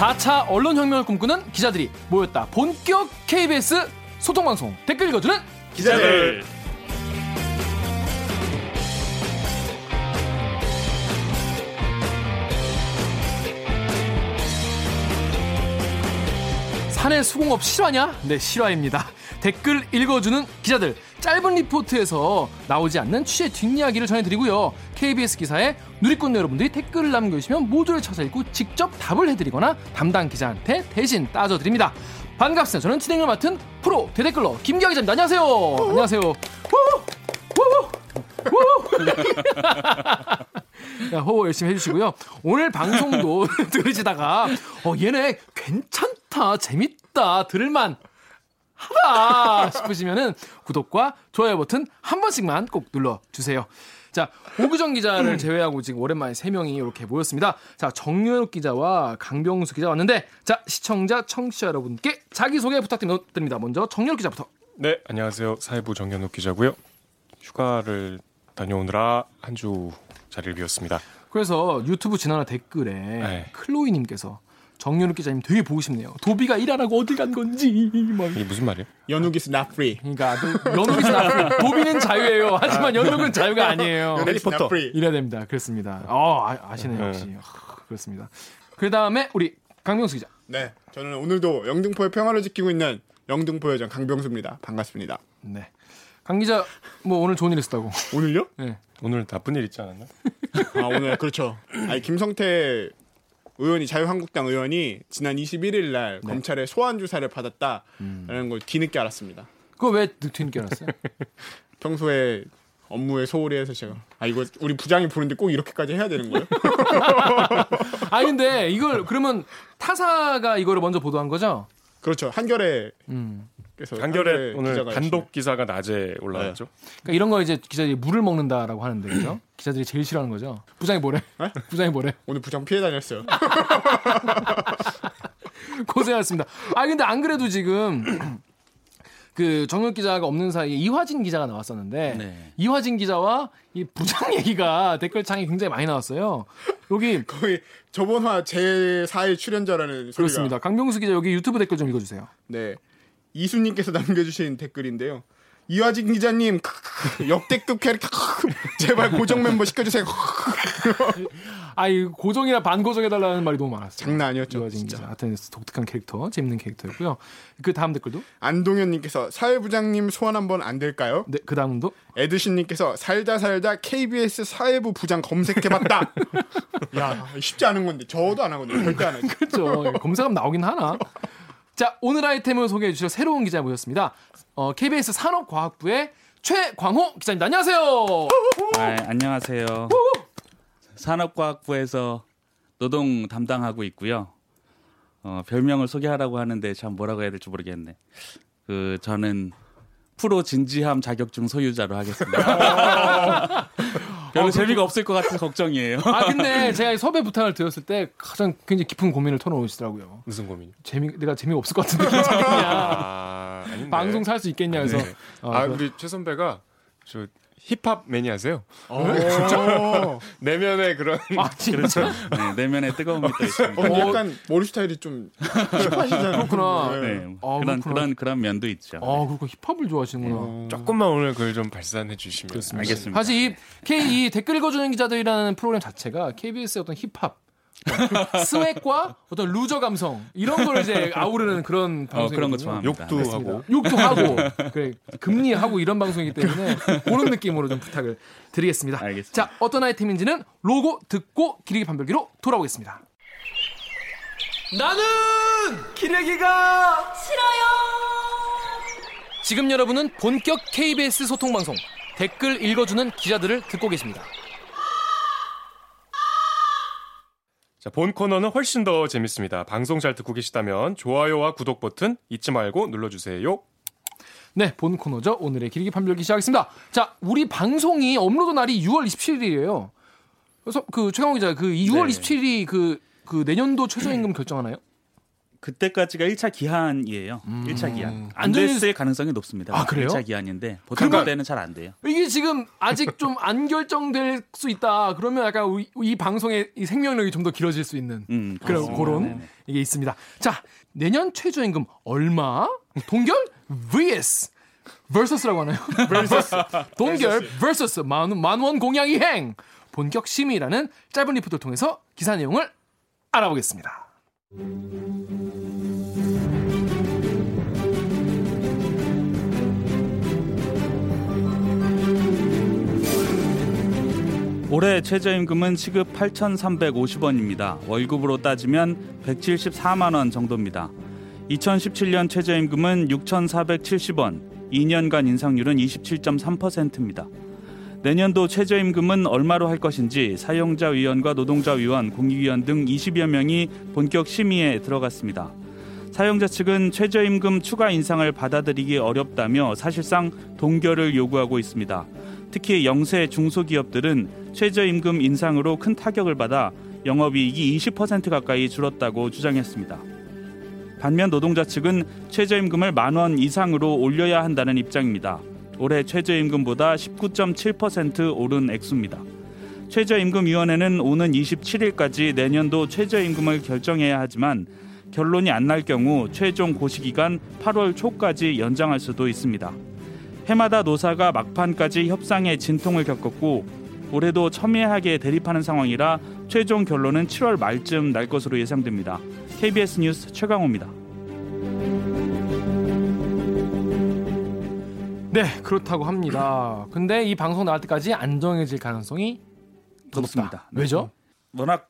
4차 언론혁명을 꿈꾸는 기자들이 모였다. 본격 KBS 소통방송 댓글 읽어주는 기자들. 산에 수공업 실화냐? 네, 실화입니다. 댓글 읽어주는 기자들. 짧은 리포트에서 나오지 않는 취재 뒷이야기를 전해드리고요. KBS 기사에 누리꾼 여러분들이 댓글을 남겨주시면 모두를 찾아 읽고 직접 답을 해드리거나 담당 기자한테 대신 따져드립니다. 반갑습니다. 저는 진행을 맡은 프로 대댓글러 김기아 기자입니다. 안녕하세요. 안녕하세요. 야, 호호 열심히 해주시고요. 오늘 방송도 들으시다가 어 얘네 괜찮다, 재밌다, 들을만 하다 싶으시면은 구독과 좋아요 버튼 한 번씩만 꼭 눌러주세요. 자, 오규정 기자를 제외하고 지금 오랜만에 세 명이 이렇게 모였습니다. 자, 정유엽 기자와 강병수 기자 왔는데, 자, 시청자, 청취자 여러분께 자기소개 부탁드립니다. 먼저 정유엽 기자부터. 네, 안녕하세요. 사회부 정현욱 기자고요. 휴가를 다녀오느라 한 주 자리를 비웠습니다. 그래서 유튜브 지난화 댓글에 네. 클로이님께서 정유엽 기자님 되게 보고 싶네요. 도비가 일하라고 어디 간 건지. 막. 이게 무슨 말이에요? 연욱이 is not free. 그러니까 연옥이 나쁘 도비는 자유예요. 하지만 연옥은 자유가 아니에요. 연욱이 is not free. 이래야 됩니다. 그렇습니다. 어, 아, 시네요 네. 역시. 아, 그렇습니다. 그 다음에 우리 강명수 기자. 네, 저는 오늘도 영등포의 평화를 지키고 있는 영등포 여장 강병수입니다. 반갑습니다. 네. 강 기자 뭐 오늘 좋은 일 있었다고. 오늘요? 네. 오늘 나쁜 일 있지 않았나? 아 오늘 그렇죠. 아니 김성태 의원이 자유한국당 의원이 지난 21일 날 검찰의 소환 조사를 받았다라는 걸 뒤늦게 알았습니다. 그거 왜 뒤늦게 알았어요? 평소에 업무에 소홀히 해서 제가 아 이거 우리 부장이 보는데 꼭 이렇게까지 해야 되는 거예요? 아 근데 이걸 그러면 타사가 이거를 먼저 보도한 거죠? 그렇죠. 한결에 음. 그래서 한겨레 오늘 단독 기사가 낮에 올라왔죠. 그러니까 이런 거 이제 기자들이 물을 먹는다라고 하는데 그죠? 기자들이 제일 싫어하는 거죠. 부장이 뭐래? 네? 부장이 뭐래? 오늘 부장 피해 다녔어요. 고생하셨습니다. 아 근데 안 그래도 지금 그 정혁 기자가 없는 사이에 이화진 기자가 나왔었는데 네. 이화진 기자와 이 부장 얘기가 댓글창에 굉장히 많이 나왔어요. 여기 거의 저번 화 제 4일 출연자라는 소리가 그렇습니다. 강병수 기자 여기 유튜브 댓글 좀 읽어주세요. 네. 이수님께서 남겨주신 댓글인데요. 이화진 기자님 역대급 캐릭터 제발 고정 멤버 시켜주세요. 아이 고정이나 반고정 해달라는 말이 너무 많았어요. 장난 아니었죠, 이화진 진짜. 기자. 하여튼 독특한 캐릭터, 재밌는 캐릭터였고요. 그 다음 댓글도 안동현님께서 사회부장님 소환 한번 안 될까요? 네, 그 다음도 에드신님께서 살다 살다 KBS 사회부 부장 검색해봤다. 야 쉽지 않은 건데 저도 안 하거든요. 절대 안 하죠. 그렇죠. 검색하면 나오긴 하나. 자, 오늘 아이템을 소개해 주실 새로운 기자 모셨습니다. 어, KBS 산업과학부의 최광호 기자입니다. 안녕하세요. 아, 안녕하세요. 산업과학부에서 노동 담당하고 있고요. 어, 별명을 소개하라고 하는데 참 뭐라고 해야 될지 모르겠네. 그 저는 프로 진지함 자격증 소유자로 하겠습니다. 별로 재미가 없을 것 같아서 걱정이에요. 아 근데 제가 이 섭외 부탁을 드렸을 때 가장 굉장히 깊은 고민을 털어놓으시더라고요. 무슨 고민? 재미 내가 재미가 없을 것 같은데 괜찮겠냐? 아. 방송 살 수 있겠냐 해서 네. 어, 아, 그- 우리 최 선배가 저 힙합 매니아세요? 어, 내면의 그런 아 진짜 네, 내면에 뜨거움이 또 있습니다. 어, 약간 머리 스타일이 좀 힙하시잖아요. 그렇구나. 네. 네, 아, 그런 그렇구나. 그런 그런 면도 있죠. 아 그렇고 힙합을 좋아하시는구나. 조금만 오늘 끼 좀 발산해 주시면 알겠습니다. 사실 이 K 이 댓글 읽어주는 기자들이라는 프로그램 자체가 KBS의 어떤 힙합 swag과 어떤 loser 감성 이런 걸 이제 아우르는 그런 어, 그런 거. 좋아합니다. 욕도 그렇습니다. 하고 욕도 하고 그래, 금리하고 이런 방송이기 때문에 그런 느낌으로 좀 부탁을 드리겠습니다. 알겠습니다. 자 어떤 아이템인지는 로고 듣고 기레기 판별기로 돌아오겠습니다. 나는 기레기가 싫어요. 지금 여러분은 본격 KBS 소통 방송 댓글 읽어주는 기자들을 듣고 계십니다. 자, 본 코너는 훨씬 더 재밌습니다. 방송 잘 듣고 계시다면 좋아요와 구독 버튼 잊지 말고 눌러주세요. 네, 본 코너죠. 오늘의 기르기 판별기 시작하겠습니다. 자, 우리 방송이 업로드 날이 6월 27일이에요. 그래서 그 최강호 기자, 그 6월 네. 27일이 그, 그 내년도 최저임금 결정하나요? 그때까지가 1차 기한이에요. 1차 기한. 안 안정일- 됐을 가능성이 높습니다. 아, 그래요? 1차 기한인데 보통 그러면- 때는 잘 안 돼요. 이게 지금 아직 좀 안 결정될 수 있다. 그러면 약간 이, 이 방송의 이 생명력이 좀 더 길어질 수 있는 음, 그런 그렇습니다. 그런 네네. 이게 있습니다. 자, 내년 최저임금 얼마? 동결 vs versus라고 하나요? versus 동결 versus 만, 만원 공약 이행 본격 심의라는 짧은 리포트를 통해서 기사 내용을 알아보겠습니다. 올해 최저임금은 시급 8,350원입니다. 월급으로 따지면 174만 원 정도입니다. 2017년 최저임금은 6,470원, 2년간 인상률은 27.3%입니다. 내년도 최저임금은 얼마로 할 것인지 사용자 위원과 노동자 위원, 공익위원 등 20여 명이 본격 심의에 들어갔습니다. 사용자 측은 최저임금 추가 인상을 받아들이기 어렵다며 사실상 동결을 요구하고 있습니다. 특히 영세 중소기업들은 최저임금 인상으로 큰 타격을 받아 영업이익이 20% 가까이 줄었다고 주장했습니다. 반면 노동자 측은 최저임금을 만 원 이상으로 올려야 한다는 입장입니다. 올해 최저임금보다 19.7% 오른 액수입니다. 최저임금위원회는 오는 27일까지 내년도 최저임금을 결정해야 하지만 결론이 안 날 경우 최종 고시기간 8월 초까지 연장할 수도 있습니다. 해마다 노사가 막판까지 협상의 진통을 겪었고 올해도 첨예하게 대립하는 상황이라 최종 결론은 7월 말쯤 날 것으로 예상됩니다. KBS 뉴스 최강호입니다. 네, 그렇다고 합니다. 근데 이 방송 나갈 때까지 안 정해질 가능성이 더 높습니다. 왜죠? 워낙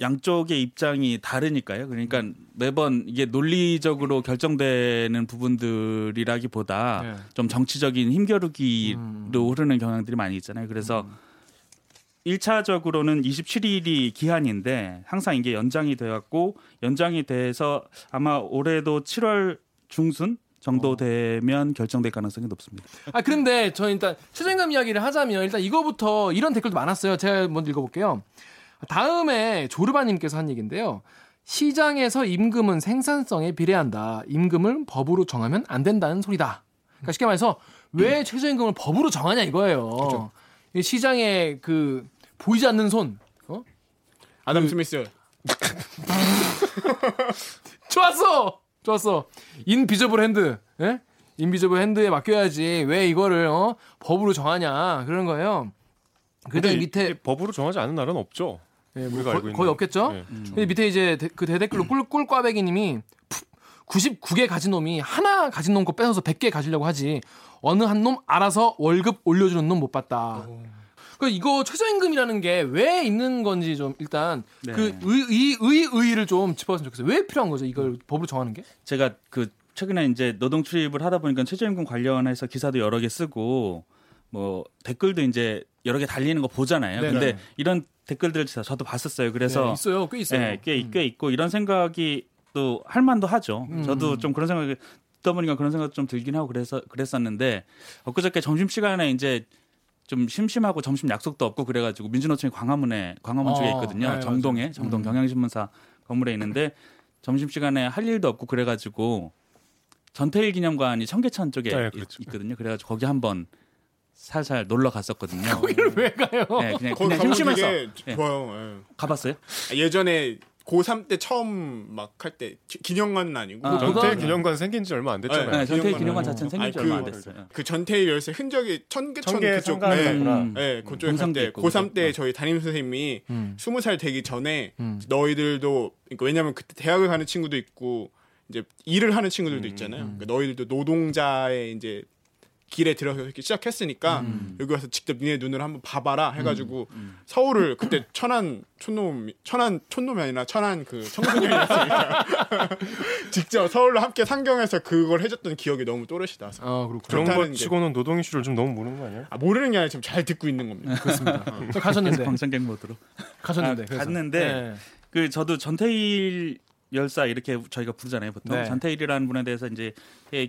양쪽의 입장이 다르니까요. 그러니까 매번 이게 논리적으로 결정되는 부분들이라기보다 네. 좀 정치적인 힘겨루기로 음. 흐르는 경향들이 많이 있잖아요. 그래서 일 1차적으로는 27일이 기한인데 항상 이게 연장이 되었고 연장이 돼서 아마 올해도 7월 중순 정도 되면 결정될 가능성이 높습니다. 아 그런데 저는 일단 최저임금 이야기를 하자면 일단 이거부터 이런 댓글도 많았어요. 제가 먼저 읽어볼게요. 다음에 조르바님께서 한 얘기인데요. 시장에서 임금은 생산성에 비례한다. 임금을 법으로 정하면 안 된다는 소리다. 그러니까 쉽게 말해서 왜 최저임금을 법으로 정하냐 이거예요. 이 시장에 그 보이지 않는 손. 어? 아담 스미스. 좋았어. 좋았어. invisible hand. 예? invisible hand에 맡겨야지. 왜 이거를 어? 법으로 정하냐. 그런 거예요. 그다음 밑에 법으로 정하지 않은 나라는 없죠. 예, 뭐 거. 거의 없겠죠. 네. 근데 밑에 이제 대- 그 대댓글로 꿀, 꿀꽈배기님이 99개 가진 놈이 하나 가진 놈 거 뺏어서 100개 가지려고 하지. 어느 한 놈 알아서 월급 올려주는 놈 못 봤다. 그 이거 최저임금이라는 게 왜 있는 건지 좀 일단 네. 그 의, 의, 의의를 좀 짚어봤으면 좋겠어요. 왜 필요한 거죠? 이걸 법으로 정하는 게? 제가 그 최근에 이제 노동 출입을 하다 보니까 최저임금 관련해서 기사도 여러 개 쓰고 뭐 댓글도 이제 여러 개 달리는 거 보잖아요. 네네. 근데 이런 댓글들을 진짜 저도 봤었어요. 그래서 네, 있어요. 꽤 있어요. 예, 꽤, 꽤 있고 이런 생각이 또 할 만도 하죠. 음. 저도 좀 그런 생각이 듣다 보니까 그런 생각 좀 들긴 하고 그래서 그랬었는데 엊그저께 점심 시간에 이제 좀 심심하고 점심 약속도 없고 그래가지고 민주노총이 광화문에 광화문 어, 쪽에 있거든요. 네, 정동에. 정동 음. 경향신문사 건물에 있는데 점심 시간에 할 일도 없고 그래가지고 전태일 기념관이 청계천 쪽에 네, 있- 그렇죠. 있거든요. 그래가지고 거기 한번 살살 놀러 갔었거든요. 거기를 왜 가요? 네, 그냥 그냥 심심해서 예. 좋아요. 예. 가봤어요. 예전에 고3 때 처음 막 할 때 기념관은 아니고 아, 전태 기념관 생긴 지 얼마 안 됐잖아요. 네, 전태일 기념관은 기념관. 자체는 생긴 지 아니, 얼마 안 그- 됐어요. 그 전태일 열쇠 흔적이 천개천 그쪽 네. 있구나. 음. 네, 그쪽에 갈 동상도 때 있고, 고3 그죠? 때 저희 담임 선생님이 음. 스무 살 되기 전에 음. 너희들도 그러니까 왜냐면 그때 대학을 가는 친구도 있고 이제 일을 하는 친구들도 있잖아요. 그러니까 너희들도 노동자의 이제 길에 들어서 이렇게 시작했으니까 여기 와서 직접 니네 눈으로 한번 봐봐라 해가지고 서울을 그때 천안 촌놈 천안 촌놈이 아니라 천안 그 청소년이었으니까 직접 서울로 함께 상경해서 그걸 해줬던 기억이 너무 또렷이 나서 아 그렇군요. 그런 것 게- 치고는 노동 이슈를 좀 너무 모르는 거 아니에요? 아, 모르는 게 아니라 지금 잘 듣고 있는 겁니다. 그렇습니다. 저 가셨는데 방청객 모드로. 가셨는데 아. 갔는데 네. 그 저도 전태일 열사 이렇게 저희가 부르잖아요 보통 네. 전태일이라는 분에 대해서 이제 예,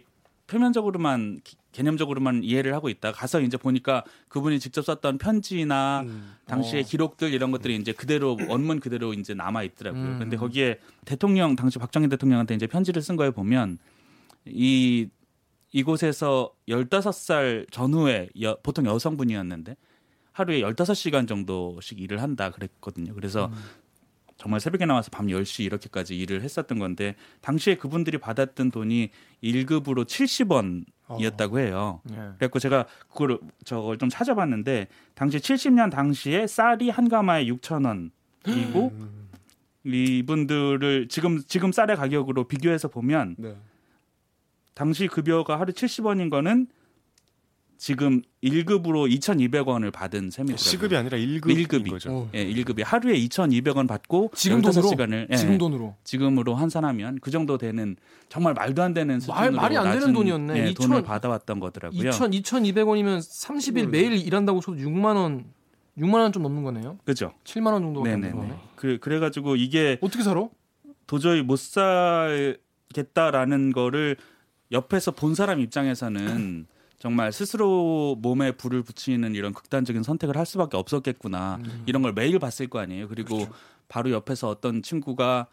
표면적으로만 기- 개념적으로만 이해를 하고 있다 가서 이제 보니까 그분이 직접 썼던 편지나 음. 당시의 어. 기록들 이런 것들이 이제 그대로 원문 그대로 이제 남아 있더라고요. 음. 근데 거기에 대통령 당시 박정희 대통령한테 이제 편지를 쓴 거에 보면 이 이곳에서 15살 전후에 여- 보통 여성분이었는데 하루에 15시간 정도씩 일을 한다 그랬거든요. 그래서 정말 새벽에 나와서 밤 10시 이렇게까지 일을 했었던 건데 당시에 그분들이 받았던 돈이 1급으로 70원 이었다고 해요. 예. 그래갖고 제가 그걸 저걸 좀 찾아봤는데 당시 70년 당시에 쌀이 한 가마에 6천 원이고 이분들을 지금 지금 쌀의 가격으로 비교해서 보면 네. 당시 급여가 하루 70원인 거는 지금 1급으로 2,200원을 받은 셈이더라고요. 시급이 아니라 1급인 일급이. 거죠. 어. 예, 1급이 하루에 2,200원 받고 지금 돈으로 15시간을 예, 지금 돈으로 지금으로 환산하면 그 정도 되는 정말 말도 안 되는 수준으로 말- 말이 안 되는 낮은, 돈이었네. 예, 2,000 돈을 받아왔던 거더라고요. 2천 2,200원이면 30일 매일 일한다고 쳐도 6만 원 6만 원 좀 넘는 거네요. 그죠? 7만 원 정도가 되는 네네네. 거네. 그 그래 가지고 이게 어떻게 살아? 도저히 못 살겠다라는 거를 옆에서 본 사람 입장에서는 정말 스스로 몸에 불을 붙이는 이런 극단적인 선택을 할 수밖에 없었겠구나. 이런 걸 매일 봤을 거 아니에요. 그리고 바로 옆에서 어떤 친구가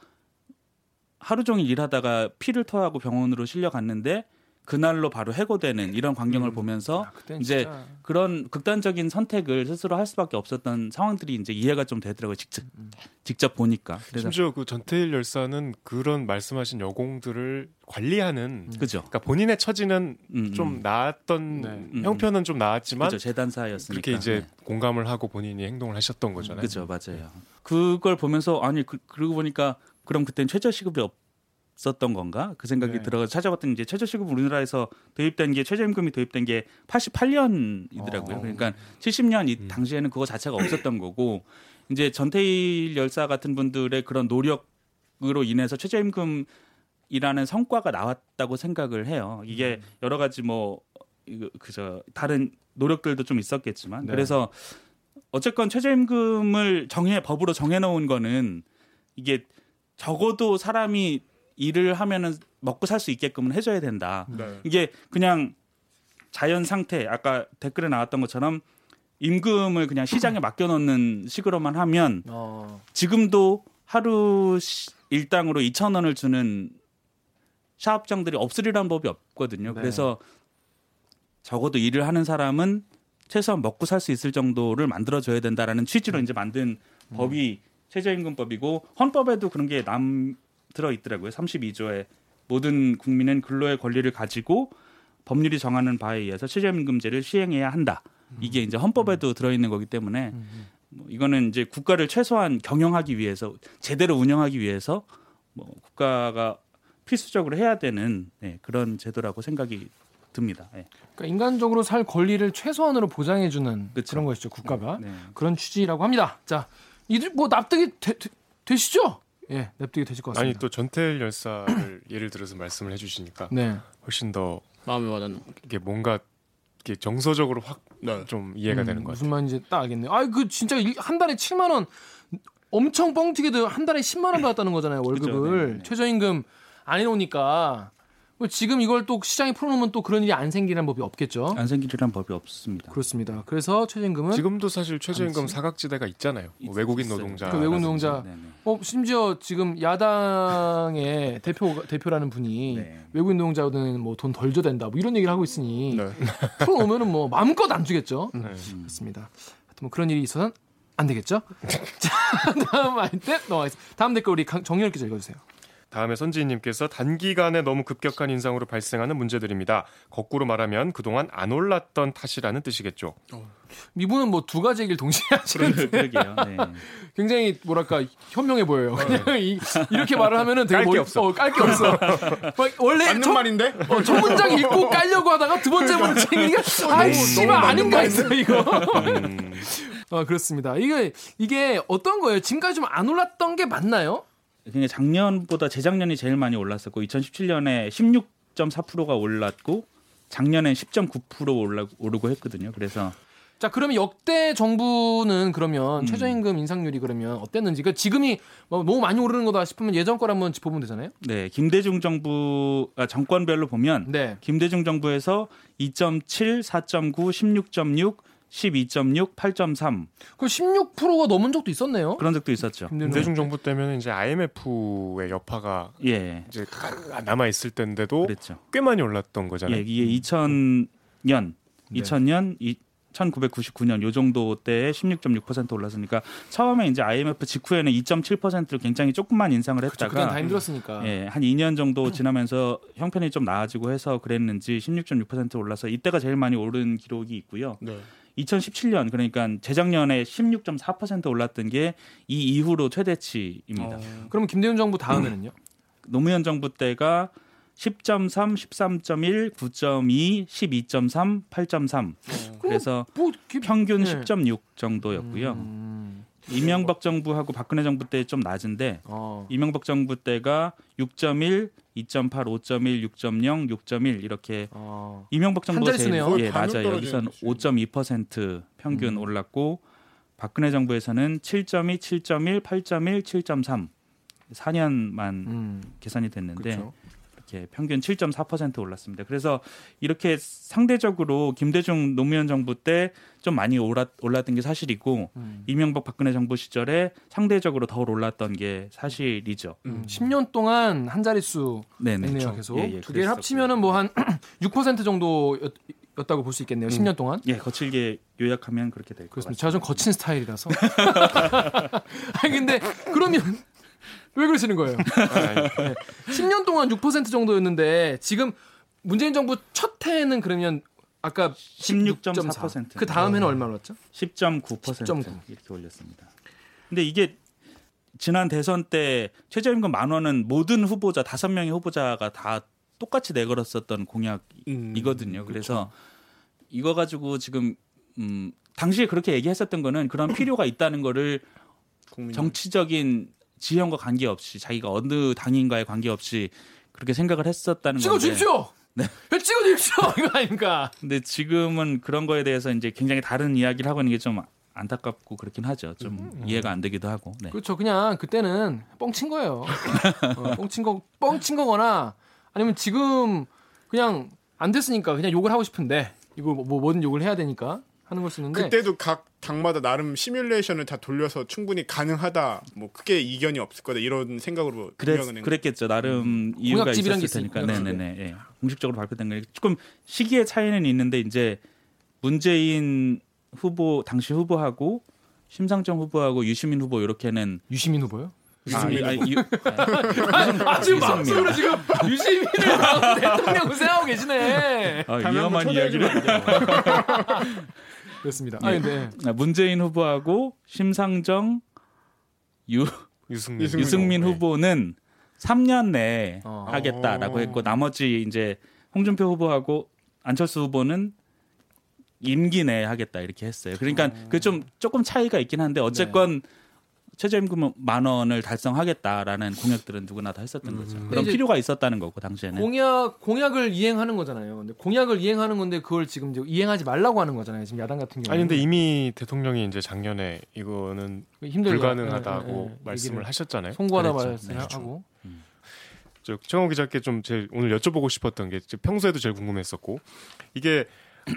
하루 종일 일하다가 피를 토하고 병원으로 실려갔는데 그날로 바로 해고되는 이런 광경을 보면서 아, 이제 진짜 그런 극단적인 선택을 스스로 할 수밖에 없었던 상황들이 이제 이해가 좀 되더라고요. 직접 직접 보니까. 그래서 심지어 그 전태일 열사는 그런 말씀하신 여공들을 관리하는 그죠. 그러니까 본인의 처지는 음, 좀 음. 나았던 네. 음. 형편은 좀 나았지만 그죠 재단사였으니까. 그렇게 이제 네. 공감을 하고 본인이 행동을 하셨던 거잖아요. 그죠 맞아요. 그걸 보면서 아니 그, 그러고 보니까 그럼 그땐 최저 시급이 없 었던 건가 그 생각이 네. 들어서 찾아봤더니 이제 최저 시급 우리나라에서 도입된 게 최저임금이 도입된 게 88년이더라고요. 어. 그러니까 70년 이 음. 당시에는 그거 자체가 없었던 거고 이제 전태일 열사 같은 분들의 그런 노력으로 인해서 최저임금 이라는 성과가 나왔다고 생각을 해요. 이게 음. 여러 가지 뭐 그저 다른 노력들도 좀 있었겠지만 네. 그래서 어쨌건 최저임금을 정해 법으로 정해놓은 거는 이게 적어도 사람이 일을 하면은 먹고 살 수 있게끔은 해줘야 된다. 네. 이게 그냥 자연 상태 아까 댓글에 나왔던 것처럼 임금을 그냥 시장에 맡겨놓는 식으로만 하면 어. 지금도 하루 시- 일당으로 2천 원을 주는 샤업장들이 없으리란 법이 없거든요. 네. 그래서 적어도 일을 하는 사람은 최소한 먹고 살 수 있을 정도를 만들어 줘야 된다라는 취지로 이제 만든 법이 최저임금법이고 헌법에도 그런 게 남 들어 있더라고요. 32조에 모든 국민은 근로의 권리를 가지고 법률이 정하는 바에 의해서 최저임금제를 시행해야 한다. 이게 이제 헌법에도 들어 있는 거기 때문에 뭐 이거는 이제 국가를 최소한 경영하기 위해서 제대로 운영하기 위해서 뭐 국가가 필수적으로 해야 되는 네, 그런 제도라고 생각이 듭니다. 네. 그러니까 인간적으로 살 권리를 최소한으로 보장해주는 그쵸. 그런 것이죠 국가가 네. 그런 취지라고 합니다. 자, 이들 뭐 납득이 되, 시죠 예, 납득이 되실 것 아니 같습니다. 또 전태일 열사를 예를 들어서 말씀을 해주시니까 네, 훨씬 더 마음에 와닿는. 이게 뭔가 이게 정서적으로 확좀 네. 이해가 음, 되는 것 무슨 같아요. 말인지 딱 알겠네요. 아, 그 진짜 일- 한 달에 7만 원 엄청 뻥튀기도 한 달에 10만 원 받았다는 거잖아요 월급을 네네네. 최저임금 안 해놓으니까 뭐 지금 이걸 또 시장에 풀어놓으면 또 그런 일이 안 생기는 법이 없겠죠. 안 생기리란 법이 없습니다. 그렇습니다. 그래서 최저임금은 지금도 사실 최저임금. 사각지대가 있잖아요. 뭐 있- 외국인 있어요. 노동자, 그 외국 노동자 네네. 어 심지어 지금 야당의 대표 대표라는 분이 네. 외국인 노동자들은 뭐 돈 덜 줘야 된다 뭐 이런 얘기를 하고 있으니 네. 풀어놓으면은 뭐 마음껏 안 주겠죠. 네. 그렇습니다. 하여튼 뭐 그런 일이 있어서는 안 되겠죠. 자 다음 아이템 넘어가겠습니다. 다음 댓글 우리 강- 정유열 기자 읽어주세요. 다음에 선지희님께서 단기간에 너무 급격한 인상으로 발생하는 문제들입니다. 거꾸로 말하면 그동안 안 올랐던 탓이라는 뜻이겠죠. 이분은 뭐 두 가지 얘기를 동시에 하시는데 그러게요. 네. 굉장히 뭐랄까 현명해 보여요. 그냥 이, 렇게 말을 하면은 되게 깔게 머리- 없어. 어, 깔게 없어. 막 원래 맞는 첫, 말인데? 어, 첫 문장 읽고 깔려고 하다가 두 번째 문장 읽으니까 아이 너무 씨발 맞는 아닌가? 했어 이거. 음, 어 그렇습니다. 이게 이게 어떤 거예요? 지금까지 좀 안 올랐던 게 맞나요? 그러니까 작년보다 재작년이 제일 많이 올랐었고 2017년에 16.4%가 올랐고 작년엔 10.9% 올라 오르고 했거든요. 그래서 자, 그러면 역대 정부는 그러면 음. 최저임금 인상률이 그러면 어땠는지. 그러니까 지금이 뭐 너무 많이 오르는 거다 싶으면 예전 걸 한번 짚어보면 되잖아요. 네, 김대중 정부 아, 정권별로 보면 네. 김대중 정부에서 2.7, 4.9, 16.6, 12.6, 8.3 그 16%가 넘은 적도 있었네요. 그런 적도 있었죠. 김대중 정부 때면 이제 IMF의 여파가 예, 이제 남아 있을 때인데도 그랬죠. 꽤 많이 올랐던 거잖아요. 예, 이게 2000년, 2000년, 이 1999년 요 정도 때에 16.6% 올랐으니까 처음에 이제 IMF 직후에는 2.7%를 굉장히 조금만 인상을 그쵸, 했다가 다 힘들었으니까. 예, 한 2년 정도 지나면서 형편이 좀 나아지고 해서 그랬는지 16.6% 올라서 이때가 제일 많이 오른 기록이 있고요. 네. 2017년 그러니까 재작년에 16.4% 올랐던 게 이 이후로 최대치입니다. 어. 그러면 김대중 정부 다음에는요? 노무현 정부 때가 10.3, 13.1, 9.2, 12.3, 8.3. 그래서 뭐 이렇게 평균 네. 10.6 정도였고요. 음, 이명박 정부하고 박근혜 정부 때 좀 낮은데 어. 이명박 정부 때가 6.1, 2.8, 5.1, 6.0, 6.1 이렇게 어. 이명박 한 정부가 제일. 예, 낮아요. 여기서는 떨어지는 5.2% 평균 음. 올랐고 박근혜 정부에서는 7.2, 7.1, 8.1, 7.3 4년만 음. 계산이 됐는데 그렇죠. 이렇게 평균 7.4% 올랐습니다. 그래서 이렇게 상대적으로 김대중 노무현 정부 때 좀 많이 올랐, 올랐던 게 사실이고 음. 이명박 박근혜 정부 시절에 상대적으로 더 올랐던 게 사실이죠. 음. 10년 동안 한 자릿수 네네. 였네요, 그렇죠. 계속. 예, 예, 두 개를. 합치면은 뭐 한 6% 정도 였다고 볼 수 있겠네요. 10년 동안. 예, 거칠게 요약하면 그렇게 될 것. 같습니다. 제가 좀 거친 스타일이라서. 아니 근데 그러면 왜 그러시는 거예요? 네. 10년 동안 6% 정도였는데 지금 문재인 정부 첫 해에는 그러면 아까 16.4%. 그 다음에는 얼마 올랐죠? 10.9% 10.9. 이렇게 올렸습니다. 근데 이게 지난 대선 때 최저임금 만 원은 모든 후보자 다섯 명의 후보자가 다 똑같이 내걸었었던 공약이거든요. 음, 그래서 이거 가지고 지금 음 당시에 그렇게 얘기했었던 거는 그런 필요가 있다는 거를 정치적인 지형과 관계없이 자기가 어느 당인가에 관계없이 그렇게 생각을 했었다는 건데 찍어주십시오. 네. 찍어주십시오. 이거 아닙니까? 근데 지금은 그런 거에 대해서 이제 굉장히 다른 이야기를 하고 있는 게 좀 안타깝고 그렇긴 하죠. 좀 이해가 안 되기도 하고. 네. 그렇죠. 그냥 그때는 뻥친 거예요. 어, 뻥친 거 뻥친 거거나 아니면 지금 그냥 안 됐으니까 그냥 욕을 하고 싶은데 이거 뭐 뭐든 욕을 해야 되니까 하는 걸수 있는데 그때도 각 당마다 나름 시뮬레이션을 다 돌려서 충분히 가능하다. 뭐 크게 이견이 없을 거다 이런 생각으로 그랬, 그랬겠죠. 나름 이유가 공약집이란 게 있었을 테니까. 네네네. 예. 공식적으로 발표된 거 조금 시기의 차이는 있는데 이제 문재인 후보 당시 후보하고 심상정 후보하고 유시민 후보 이렇게는 유시민 후보요? 유승민 아, 아, 유, 아, 지금 유승민. 마음속으로 지금 유시민을 대통령 생각하고 계시네. 아, 위험한 이야기를 그렇습니다. 아 근데 아, 문재인 후보하고 심상정 유 유승민. 유승민 유승민 후보, 네. 후보는 3년 내에 어. 하겠다라고 어. 했고 나머지 이제 홍준표 후보하고 안철수 후보는 임기 내에 하겠다 이렇게 했어요. 그러니까 그좀 조금 차이가 있긴 한데 어쨌건 최저임금 만 원을 달성하겠다라는 공약들은 누구나 다 했었던 거죠. 근데 그런 필요가 있었다는 거고 당시에는. 공약 공약을 이행하는 거잖아요. 근데 공약을 이행하는 건데 그걸 지금 이제 이행하지 말라고 하는 거잖아요. 지금 야당 같은 경우. 아니 근데 이미 대통령이 이제 작년에 이거는 힘들다. 불가능하다고 예, 예, 예. 말씀을 하셨잖아요. 송구하다. 말씀하고. 저 최강호 기자께 좀 제일 오늘 여쭤보고 싶었던 게 평소에도 제일 궁금했었고 이게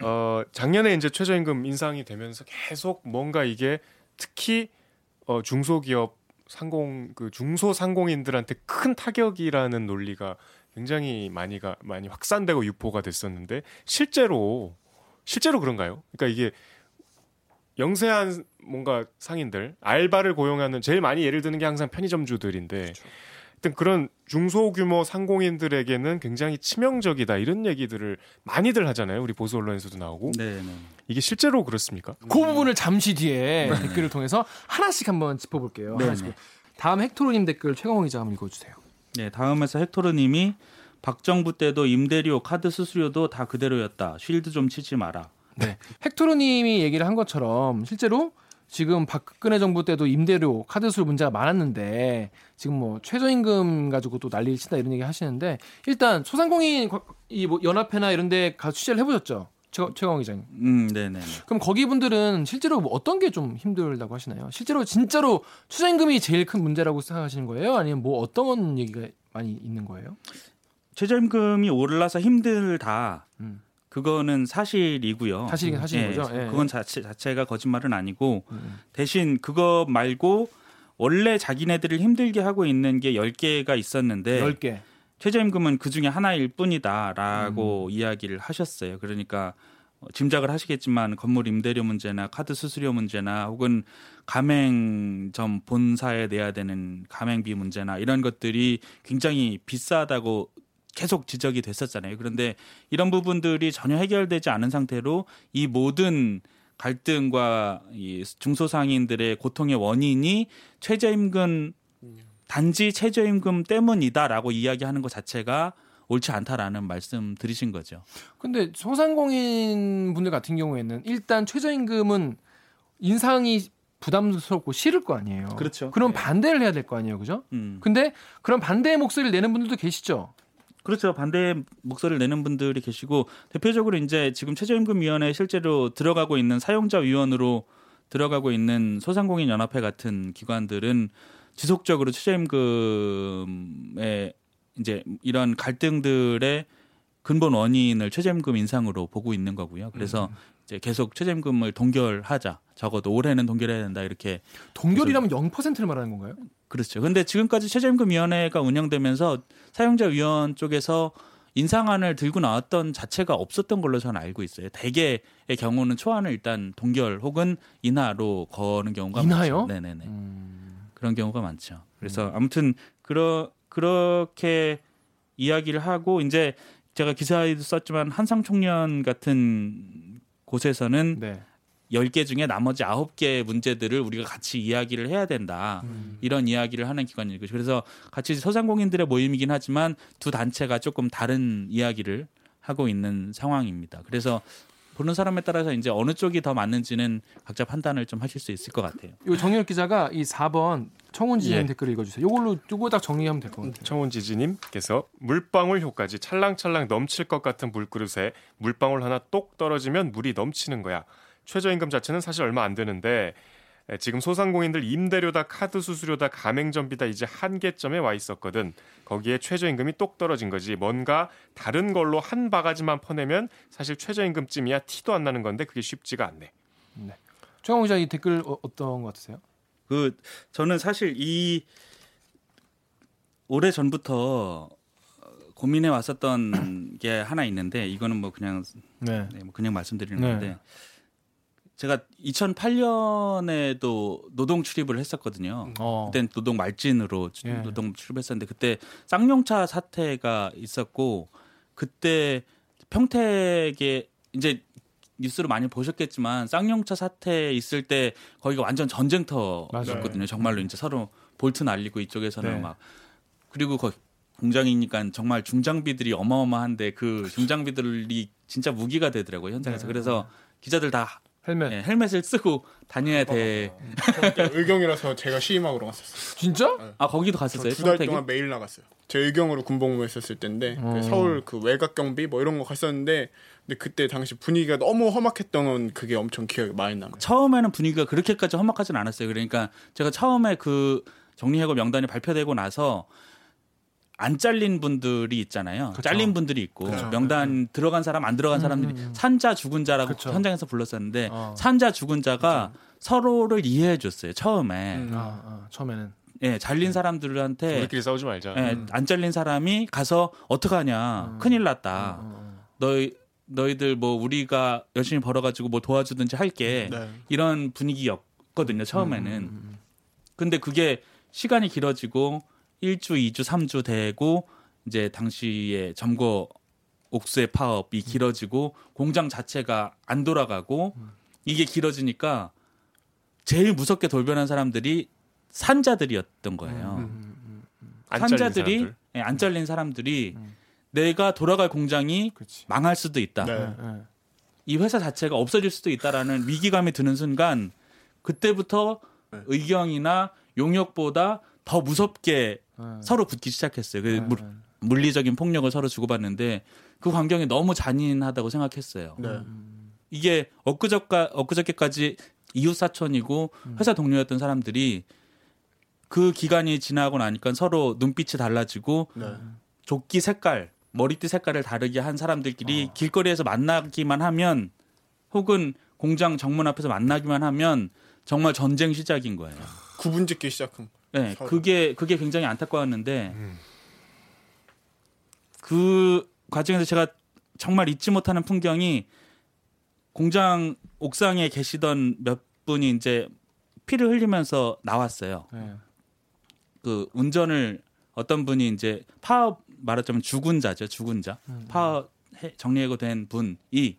어 작년에 이제 최저임금 인상이 되면서 계속 뭔가 이게 특히 어 중소기업 상공 그 중소 상공인들한테 큰 타격이라는 논리가 굉장히 많이가 많이 확산되고 유포가 됐었는데 실제로 실제로 그런가요? 그러니까 이게 영세한 뭔가 상인들 알바를 고용하는 제일 많이 예를 드는 게 항상 편의점주들인데 하여튼 그런 중소규모 상공인들에게는 굉장히 치명적이다 이런 얘기들을 많이들 하잖아요. 우리 보수 언론에서도 나오고 네, 네. 이게 실제로 그렇습니까? 그 부분을 잠시 뒤에 댓글을 통해서 하나씩 한번 짚어볼게요. 네, 하나씩. 네. 다음 헥토로님 댓글 최강호 기자 한번 읽어주세요. 네, 다음에서 헥토르님이 박정부 때도 임대료, 카드 수수료도 다 그대로였다. 쉴드 좀 치지 마라. 네. 헥토로님이 얘기를 한 것처럼 실제로 지금 박근혜 정부 때도 임대료, 카드수로 문제가 많았는데 지금 뭐 최저임금 가지고 또 난리를 친다 이런 얘기 하시는데 일단 소상공인 과- 이뭐 연합회나 이런 데 가서 취재를 해보셨죠? 최, 최강 기자님. 음, 네네. 그럼 거기 분들은 실제로 뭐 어떤 게 좀 힘들다고 하시나요? 실제로 진짜로 최저임금이 제일 큰 문제라고 생각하시는 거예요? 아니면 뭐 어떤 얘기가 많이 있는 거예요? 최저임금이 올라서 힘들다. 음. 그거는 사실이고요. 사실이긴 사실인 예, 거죠? 예. 그건 자체, 자체가 거짓말은 아니고 음. 대신 그거 말고 원래 자기네들을 힘들게 하고 있는 게 10개가 있었는데 10개. 최저임금은 그 중에 하나일 뿐이다라고 음. 이야기를 하셨어요. 그러니까 어, 짐작을 하시겠지만 건물 임대료 문제나 카드 수수료 문제나 혹은 가맹점 본사에 내야 되는 가맹비 문제나 이런 것들이 굉장히 비싸다고 계속 지적이 됐었잖아요. 그런데 이런 부분들이 전혀 해결되지 않은 상태로 이 모든 갈등과 이 중소상인들의 고통의 원인이 최저임금 단지 최저임금 때문이다라고 이야기하는 것 자체가 옳지 않다라는 말씀 드리신 거죠. 근데 소상공인 분들 같은 경우에는 일단 최저임금은 인상이 부담스럽고 싫을 거 아니에요. 그렇죠. 그럼 네. 반대를 해야 될 거 아니에요. 그죠? 음. 근데 그런 반대의 목소리를 내는 분들도 계시죠. 그렇죠. 반대 목소리를 내는 분들이 계시고 대표적으로 이제 지금 최저임금위원회에 실제로 들어가고 있는 사용자 위원으로 들어가고 있는 소상공인 연합회 같은 기관들은 지속적으로 최저임금의 이제 이런 갈등들의 근본 원인을 최저임금 인상으로 보고 있는 거고요. 그래서 이제 계속 최저임금을 동결하자. 적어도 올해는 동결해야 된다. 이렇게 동결이라면 0%를 말하는 건가요? 그렇죠. 근데 지금까지 최저임금위원회가 운영되면서 사용자 위원 쪽에서 인상안을 들고 나왔던 자체가 없었던 걸로 저는 알고 있어요. 대개의 경우는 초안을 일단 동결 혹은 인하로 거는 경우가 인하요? 많죠. 네네네. 음. 그런 경우가 많죠. 그래서 아무튼 그러 그렇게 이야기를 하고 이제 제가 기사에도 썼지만 한상 총련 같은 곳에서는 네. 10개 중에 나머지 9개의 문제들을 우리가 같이 이야기를 해야 된다. 이런 이야기를 하는 기관이고 그래서 같이 소상공인들의 모임이긴 하지만 두 단체가 조금 다른 이야기를 하고 있는 상황입니다. 그래서 보는 사람에 따라서 이제 어느 쪽이 더 맞는지는 각자 판단을 좀 하실 수 있을 것 같아요. 요 정윤 기자가 이 4번 청운지님 예. 댓글 읽어주세요. 요걸로 요거 딱 정리하면 될 것 같아요. 청운지지님께서 물방울 효까지 찰랑찰랑 넘칠 것 같은 물그릇에 물방울 하나 똑 떨어지면 물이 넘치는 거야. 최저임금 자체는 사실 얼마 안 되는데 에, 지금 소상공인들 임대료다 카드 수수료다 가맹점비다 이제 한계점에 와 있었거든. 거기에 최저임금이 똑 떨어진 거지. 뭔가 다른 걸로 한 바가지만 퍼내면 사실 최저임금쯤이야 티도 안 나는 건데 그게 쉽지가 않네. 최강 기자 이 댓글 어, 어떤 것 같으세요? 그 저는 사실 이 오래 전부터 고민해 왔었던 게 하나 있는데 이거는 뭐 그냥 네. 네, 뭐 그냥 말씀드리는 네. 건데 제가 2008년에도 노동 출입을 했었거든요. 어. 그땐 노동 말진으로 주- 예. 노동 출입했었는데 그때 쌍용차 사태가 있었고 그때 평택에 이제 뉴스로 많이 보셨겠지만 쌍용차 사태 있을 때 거기가 완전 전쟁터였거든요. 정말로 이제 서로 볼트 날리고 이쪽에서는 네. 막 그리고 거기 공장이니까 정말 중장비들이 어마어마한데 그 중장비들이 진짜 무기가 되더라고요 현장에서. 네. 그래서 기자들 다 헬멧. 예, 헬멧을 쓰고 다녀야 돼. 의경이라서 제가 시임하고 갔었어요. 진짜? 아 거기도 갔었어요. 두 달? 동안 매일 나갔어요. 제 의경으로 군복무 했었을 때인데 그 어. 서울 그 외곽 경비 뭐 이런 거 갔었는데 근데 그때 당시 분위기가 너무 험악했던 그게 엄청 기억에 많이 남아요. 처음에는 분위기가 그렇게까지 험악하진 않았어요. 그러니까 제가 처음에 그 정리해고 명단이 발표되고 나서 안 잘린 분들이 있잖아요. 그쵸. 잘린 분들이 있고 그쵸. 명단 들어간 사람 안 들어간 사람들이 음, 음. 산자 죽은 자라고 그쵸. 현장에서 불렀었는데 어. 산자 죽은 자가 서로를 이해해 줬어요. 처음에. 음. 아, 아, 처음에는. 예, 잘린 사람들한테 우리끼리 싸우지 말자. 예, 안 잘린 사람이 가서 어떡하냐. 음. 큰일 났다. 너희 너희들 뭐 우리가 열심히 벌어 가지고 뭐 도와주든지 할게 네. 이런 분위기였거든요 처음에는 음, 음, 근데 그게 시간이 길어지고 1주 2주 3주 되고 이제 당시에 점거 옥수의 파업이 길어지고 공장 자체가 안 돌아가고 이게 길어지니까 제일 무섭게 돌변한 사람들이 산자들이었던 거예요. 음, 음, 음. 안 잘린 산자들이. 예, 안 잘린 사람들이 음. 내가 돌아갈 공장이 그렇지. 망할 수도 있다. 네. 예, 예. 이 회사 자체가 없어질 수도 있다라는 위기감이 드는 순간 그때부터 네. 의경이나 용역보다 더 무섭게 예. 서로 붙기 시작했어요. 그 예, 물- 예. 물리적인 폭력을 서로 주고받는데 그 광경이 너무 잔인하다고 생각했어요. 네. 이게 엊그저까 엊그저께까지 이웃 사촌이고 회사 동료였던 사람들이 그 기간이 지나고 나니까 서로 눈빛이 달라지고 네. 조끼 색깔, 머리띠 색깔을 다르게 한 사람들끼리 길거리에서 만나기만 하면 혹은 공장 정문 앞에서 만나기만 하면 정말 전쟁 시작인 거예요. 구분 짓기 시작한. 네. 그게 그게 굉장히 안타까웠는데 그 과정에서 제가 정말 잊지 못하는 풍경이 공장 옥상에 계시던 몇 분이 이제 피를 흘리면서 나왔어요. 네. 그 운전을 어떤 분이 이제 파업 말하자면 죽은 자죠, 죽은 자. 파업 해- 정리해고 된 분이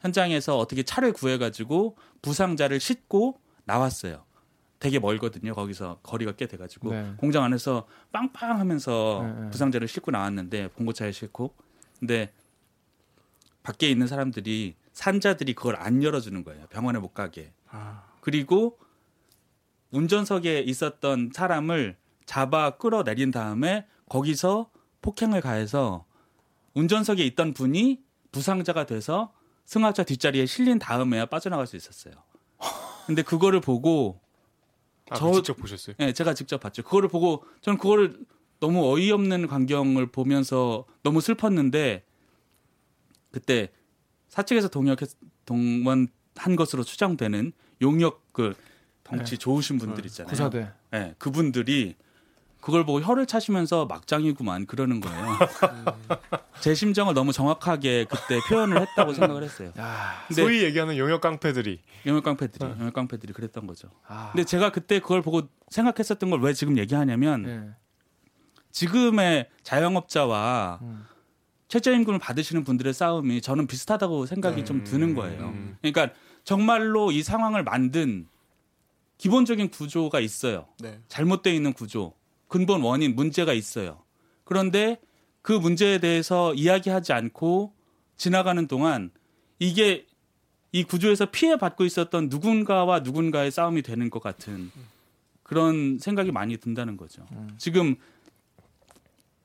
현장에서 어떻게 차를 구해가지고 부상자를 싣고 나왔어요. 되게 멀거든요. 거기서 거리가 꽤 돼가지고 네. 공장 안에서 빵빵하면서 네, 네. 부상자를 싣고 나왔는데 봉고차에 싣고 근데 밖에 있는 사람들이 산자들이 그걸 안 열어주는 거예요. 병원에 못 가게. 아, 그리고 운전석에 있었던 사람을 잡아 끌어내린 다음에 거기서 폭행을 가해서 운전석에 있던 분이 부상자가 돼서 승합차 뒷자리에 실린 다음에야 빠져나갈 수 있었어요. 근데 그거를 보고 아, 저- 직접 보셨어요? 예, 제가 직접 봤죠. 그거를 보고 저는 그거를 너무 어이없는 광경을 보면서 너무 슬펐는데 그때 사측에서 동역했 동원한 것으로 추정되는 용역 그 덩치 좋으신 분들 있잖아요. 구사대. 예, 그분들이 그걸 보고 혀를 차시면서 막장이구만 그러는 거예요. 제 심정을 너무 정확하게 그때 표현을 했다고 생각을 했어요. 야, 근데 소위 얘기하는 용역 깡패들이 영역 깡패들이 영역 깡패들이 그랬던 거죠. 아, 근데 제가 그때 그걸 보고 생각했었던 걸 왜 지금 얘기하냐면 네. 지금의 자영업자와 음. 최저임금을 받으시는 분들의 싸움이 저는 비슷하다고 생각이 좀 드는 거예요. 그러니까 정말로 이 상황을 만든 기본적인 구조가 있어요. 네. 잘못되어 있는 구조, 근본 원인, 문제가 있어요. 그런데 그 문제에 대해서 이야기하지 않고 지나가는 동안 이게 이 구조에서 피해 받고 있었던 누군가와 누군가의 싸움이 되는 것 같은 그런 생각이 많이 든다는 거죠. 지금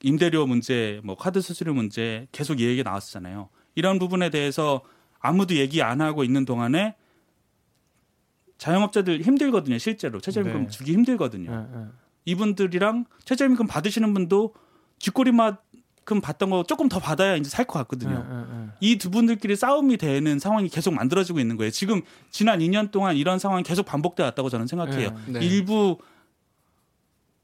임대료 문제, 뭐 카드 수수료 문제 계속 이 얘기 나왔잖아요. 이런 부분에 대해서 아무도 얘기 안 하고 있는 동안에 자영업자들 힘들거든요, 실제로. 최저임금 네. 주기 힘들거든요. 네, 네. 이분들이랑 최저임금 받으시는 분도 쥐꼬리만 큼 받던 거 조금 더 받아야 이제 살 것 같거든요. 네, 네, 네. 이두 분들끼리 싸움이 되는 상황이 계속 만들어지고 있는 거예요. 지금 지난 2년 동안 이런 상황이 계속 반복돼 왔다고 저는 생각해요. 네. 일부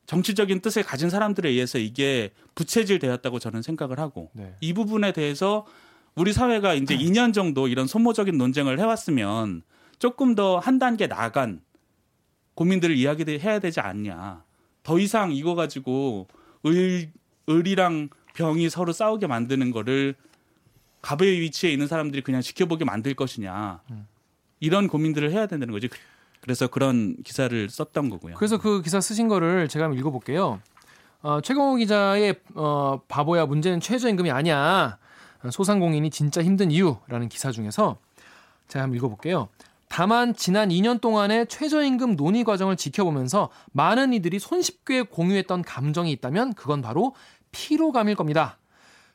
정치적인 뜻을 가진 사람들에 의해서 이게 부채질 되었다고 저는 생각을 하고 네. 이 부분에 대해서 우리 사회가 이제 2년 정도 이런 소모적인 논쟁을 해왔으면 조금 더 한 단계 나간 고민들을 이야기해야 되지 않냐. 더 이상 이거 가지고 을, 을이랑 병이 서로 싸우게 만드는 거를 갑의 위치에 있는 사람들이 그냥 지켜보게 만들 것이냐. 이런 고민들을 해야 된다는 거지. 그래서 그런 기사를 썼던 거고요. 그래서 그 기사 쓰신 거를 제가 한번 읽어볼게요. 어, 최경호 기자의 어, 바보야 문제는 최저임금이 아니야. 소상공인이 진짜 힘든 이유라는 기사 중에서 제가 한번 읽어볼게요. 다만 지난 2년 동안의 최저임금 논의 과정을 지켜보면서 많은 이들이 손쉽게 공유했던 감정이 있다면 그건 바로 피로감일 겁니다.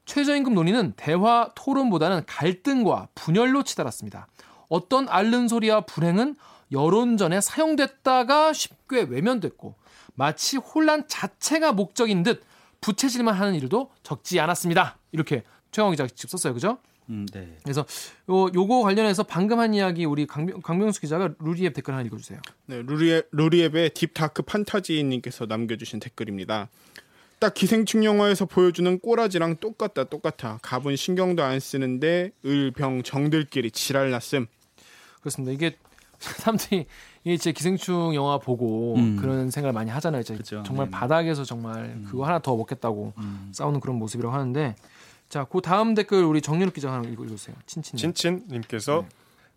최저임금 논의는 대화 토론보다는 갈등과 분열로 치달았습니다. 어떤 앓는 소리와 불행은 여론전에 사용됐다가 쉽게 외면됐고 마치 혼란 자체가 목적인 듯 부채질만 하는 일도 적지 않았습니다. 이렇게 최강 기자가 직접 썼어요. 그죠? 음, 네. 그래서 요, 요거 관련해서 방금 한 이야기 우리 강병, 강병수 기자가 루리웹 댓글 하나 읽어주세요. 네, 루리웹, 루리웹의 딥다크 판타지님께서 남겨주신 댓글입니다. 딱 기생충 영화에서 보여주는 꼬라지랑 똑같다 똑같아. 갑은 신경도 안 쓰는데 을병 정들끼리 지랄 났음. 그렇습니다. 이게 사람들이 이게 제 기생충 영화 보고 음. 그런 생각을 많이 하잖아요. 진짜 그죠. 정말 네네. 바닥에서 정말 그거 하나 더 먹겠다고 음. 싸우는 그런 모습이라고 하는데 자, 그 다음 댓글 우리 정윤욱 기자 하나 읽어주세요. 친친. 친친님께서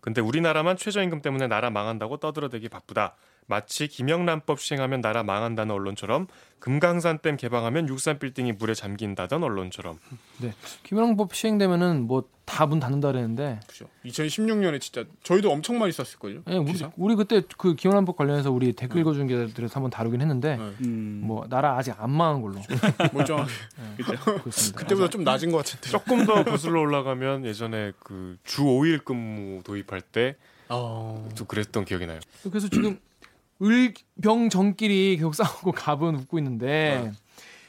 근데 우리나라만 최저임금 때문에 나라 망한다고 떠들어대기 바쁘다. 마치 김영란법 시행하면 나라 망한다는 언론처럼 금강산 댐 개방하면 63 빌딩이 물에 잠긴다던 언론처럼 네. 김영란법 시행되면은 뭐 다 문 닫는다 그랬는데 그죠. 2016년에 진짜 저희도 엄청 많이 썼을 걸요. 예, 우리? 우리 그때 그 김영란법 관련해서 우리 댓글 읽어준 게들에서 한번 다루긴 했는데 네. 음, 뭐 나라 아직 안 망한 걸로 멀쩡하게. 그렇습니다. 그때보다 좀 낮은 것 같은데. 조금 더 거슬러 올라가면 예전에 그 주 5일 근무 도입할 때 어... 또 그랬던 기억이 나요. 그래서 지금 을병정끼리 계속 싸우고 갑은 웃고 있는데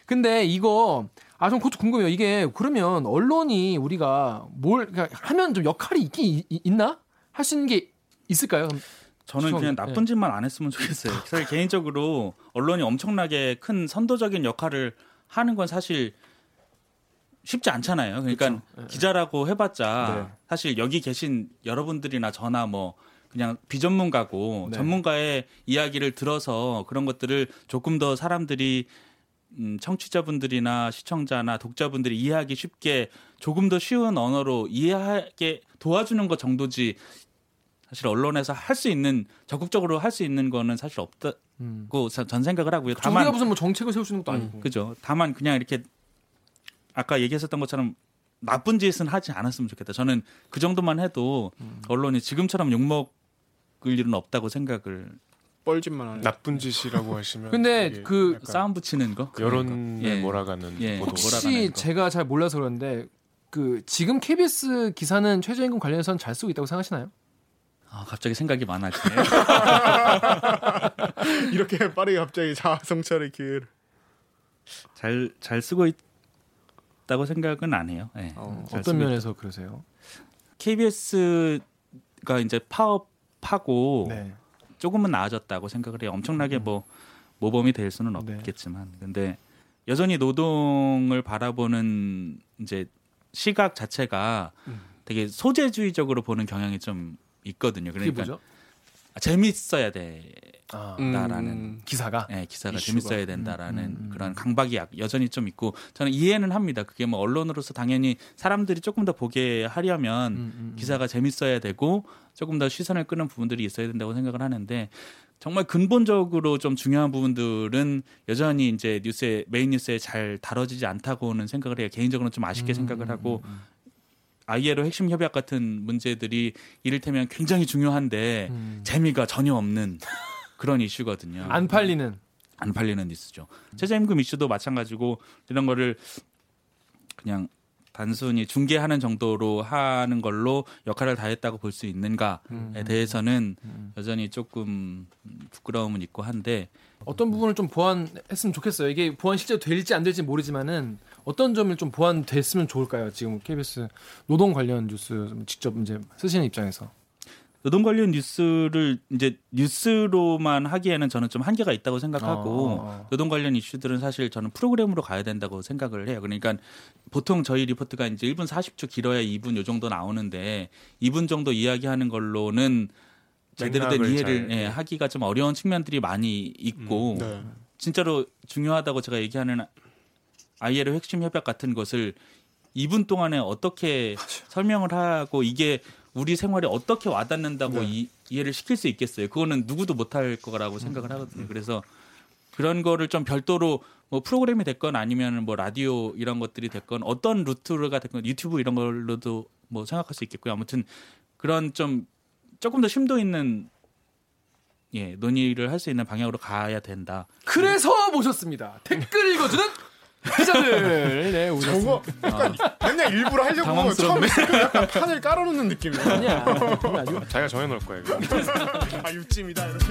근데 이거 아 좀 그것도 궁금해요. 이게 그러면 언론이 우리가 뭘 그러니까 하면 좀 역할이 있긴 이- 이- 있나? 할 수 있는 게 있을까요? 저는 그냥 네. 나쁜 짓만 안 했으면 좋겠어요. 사실 개인적으로 언론이 엄청나게 큰 선도적인 역할을 하는 건 사실 쉽지 않잖아요. 그러니까 기자라고 해봤자 네. 사실 여기 계신 여러분들이나 저나 뭐 그냥 비전문가고 네. 전문가의 이야기를 들어서 그런 것들을 조금 더 사람들이 음, 청취자분들이나 시청자나 독자분들이 이해하기 쉽게 조금 더 쉬운 언어로 이해하게 도와주는 것 정도지 사실 언론에서 할 수 있는 적극적으로 할 수 있는 거는 사실 없다고 음. 전 생각을 하고요. 우리가 다만 무슨 뭐 정책을 있는 것도 아니고. 그죠. 다만 그냥 이렇게 아까 얘기했었던 것처럼 나쁜 짓은 하지 않았으면 좋겠다. 저는 그 정도만 해도 음. 언론이 지금처럼 욕먹을 일은 없다고 생각을 뻘짓만 하네. 나쁜 짓이라고 하시면 근데 그 싸움 붙이는 거. 여론에 예. 몰아가는 예. 혹시 몰아가는 거. 제가 잘 몰라서 그런데 그 지금 KBS 기사는 최저임금 관련해서는 잘 쓰고 있다고 생각하시나요? 아, 갑자기 생각이 많아지네요. 이렇게 빠르게 갑자기 자성찰의 기회를. 잘 잘 쓰고 있 다고 생각은 안 해요. 예. 어, 잘 어떤 쓰고 면에서 그러세요? KBS가 이제 파업하고 네. 조금은 나아졌다고 생각을 해요. 엄청나게 뭐 모범이 될 수는 네. 없겠지만, 근데 여전히 노동을 바라보는 이제 시각 자체가 음. 되게 소재주의적으로 보는 경향이 좀 있거든요. 그러니까 뭐죠? 재밌어야 돼. 아, 나라는 기사가 예, 기사가 이슈가. 재밌어야 된다라는 음, 음, 그런 강박이 약- 여전히 좀 있고 저는 이해는 합니다. 그게 뭐 언론으로서 당연히 사람들이 조금 더 보게 하려면 음, 음, 음. 기사가 재밌어야 되고 조금 더 시선을 끄는 부분들이 있어야 된다고 생각을 하는데 정말 근본적으로 좀 중요한 부분들은 여전히 이제 뉴스에 메인 뉴스에 잘 다뤄지지 않다고는 생각을 해요. 개인적으로는 좀 아쉽게 음, 생각을 하고 음, ILO 핵심 협약 같은 문제들이 이를테면 굉장히 중요한데 음. 재미가 전혀 없는 그런 이슈거든요. 안 팔리는 안 팔리는 뉴스죠. 최저임금 이슈도 마찬가지고 이런 거를 그냥 단순히 중계하는 정도로 하는 걸로 역할을 다했다고 볼 수 있는가에 음. 대해서는 여전히 조금 부끄러움은 있고 한데 어떤 부분을 좀 보완했으면 좋겠어요. 이게 보완 실제 될지 안 될지 모르지만은 어떤 점을 좀 보완됐으면 좋을까요? 지금 KBS 노동 관련 뉴스 좀 직접 이제 쓰시는 입장에서. 노동 관련 뉴스를 이제 뉴스로만 하기에는 저는 좀 한계가 있다고 생각하고 어. 노동 관련 이슈들은 사실 저는 프로그램으로 가야 된다고 생각을 해요. 그러니까 보통 저희 리포트가 이제 1분 40초 길어야 2분 요 정도 나오는데 2분 정도 이야기하는 걸로는 제대로 된 이해를 잘, 예, 하기가 좀 어려운 측면들이 많이 있고 네. 진짜로 중요하다고 제가 얘기하는 ILO 핵심 협약 같은 것을 2분 동안에 어떻게 설명을 하고 이게 우리 생활에 어떻게 와닿는다고 네. 이, 이해를 시킬 수 있겠어요. 그거는 누구도 못할 거라고 생각을 하거든요. 그래서 그런 거를 좀 별도로 뭐 프로그램이 됐건 아니면 뭐 라디오 이런 것들이 됐건 어떤 루트가 됐건 유튜브 이런 걸로도 뭐 생각할 수 있겠고요. 아무튼 그런 좀 조금 더 심도 있는 예 논의를 할 수 있는 방향으로 가야 된다. 그래서 모셨습니다. 댓글 읽어주는 기자들. 네, 오셨습니다. 저거 약간 그냥 일부러 하려고 당황스럽네. 처음에 약간 판을 깔아놓는 느낌이야. 아니야. 자기가 정해놓을 거예요. 이거. 아 육찜이다 이렇게.